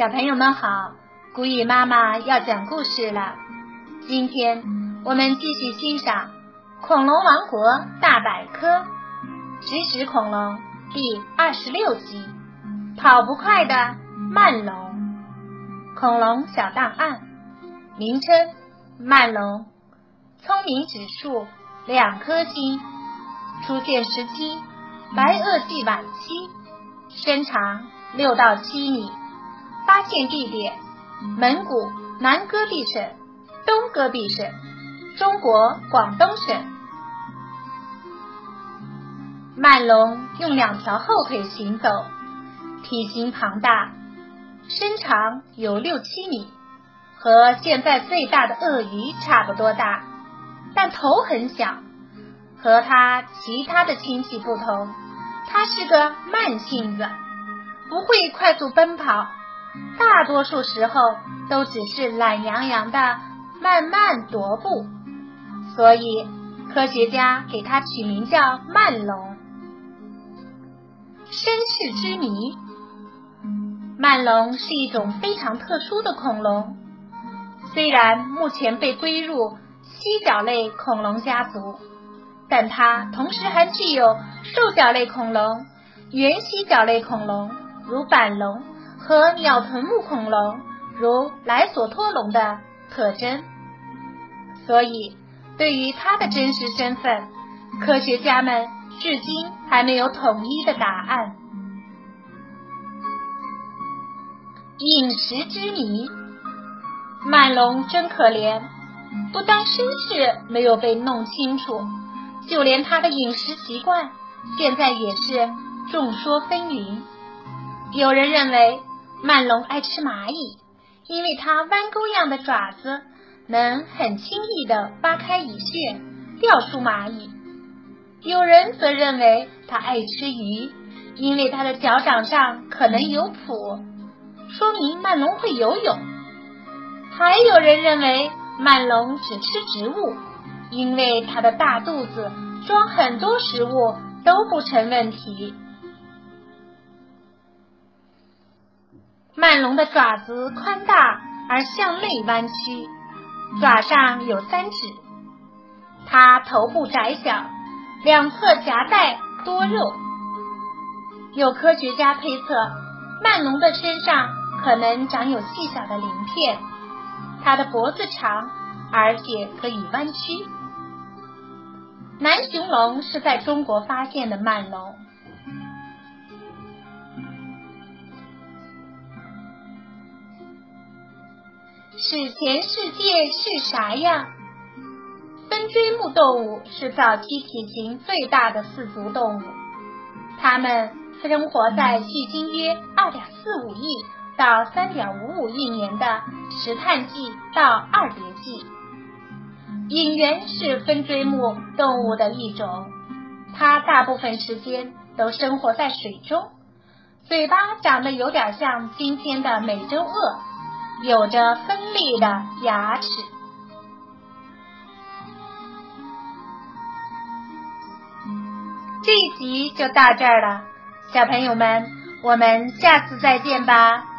小朋友们好，古雨妈妈要讲故事了。今天我们继续欣赏《恐龙王国大百科》食指恐龙第二十六集：跑不快的慢龙。恐龙小档案：名称慢龙，聪明指数两颗星，出现时期白垩纪晚期，身长六到七米。发现地点：蒙古南戈壁省、东戈壁省、中国广东省。曼龙用两条后腿行走，体型庞大，身长有六七米，和现在最大的鳄鱼差不多大，但头很小。和它其他的亲戚不同，它是个慢性子，不会快速奔跑。大多数时候都只是懒洋洋的慢慢踱步，所以科学家给它取名叫慢龙。身世之谜：慢龙是一种非常特殊的恐龙，虽然目前被归入蜥脚类恐龙家族，但它同时还具有兽脚类恐龙、原蜥脚类恐龙，如板龙。和鸟臀目恐龙，如莱索托龙的特征，所以对于它的真实身份，科学家们至今还没有统一的答案。饮食之谜，曼龙真可怜，不但身世没有被弄清楚，就连它的饮食习惯，现在也是众说纷纭。有人认为。曼龙爱吃蚂蚁，因为它弯钩样的爪子能很轻易地扒开蚁穴，钓出蚂蚁。有人则认为它爱吃鱼，因为它的脚掌上可能有蹼，说明曼龙会游泳。还有人认为曼龙只吃植物，因为它的大肚子装很多食物都不成问题。曼龙的爪子宽大而向内弯曲，爪上有三指。它头部窄小，两侧夹带多肉。有科学家推测，曼龙的身上可能长有细小的鳞片。它的脖子长，而且可以弯曲。南雄龙是在中国发现的曼龙。史前世界是啥样？分锥目动物是早期体型最大的四足动物，它们生活在距今约二点四五亿到三点五五亿年的石炭纪到二叠纪。隐猿是分锥目动物的一种，它大部分时间都生活在水中，嘴巴长得有点像今天的美洲鳄。有着锋利的牙齿。这一集就到这儿了，小朋友们，我们下次再见吧。